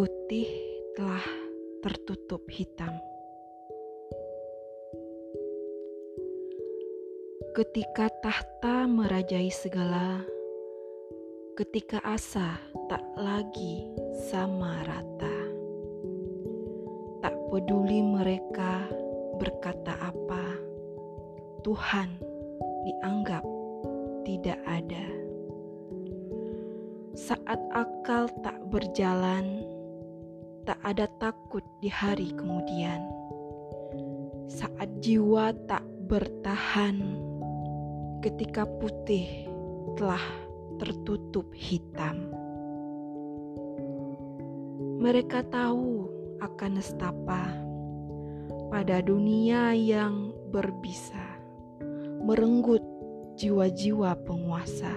Putih telah tertutup hitam. Ketika tahta merajai segala, ketika asa tak lagi sama rata, tak peduli mereka berkata apa, Tuhan dianggap tidak ada. Saat akal tak berjalan, tak ada takut di hari kemudian. Saat jiwa tak bertahan, ketika putih telah tertutup hitam. Mereka tahu akan nestapa pada dunia yang berbisa, merenggut jiwa-jiwa penguasa.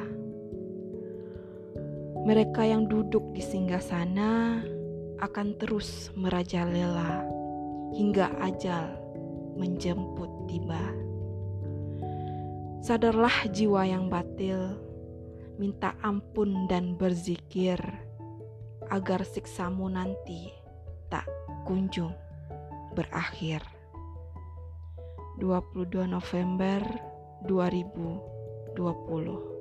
Mereka yang duduk di singgah sana akan terus merajalela hingga ajal menjemput tiba. Sadarlah jiwa yang batil, minta ampun dan berzikir agar siksamu nanti tak kunjung berakhir. 22 November 2020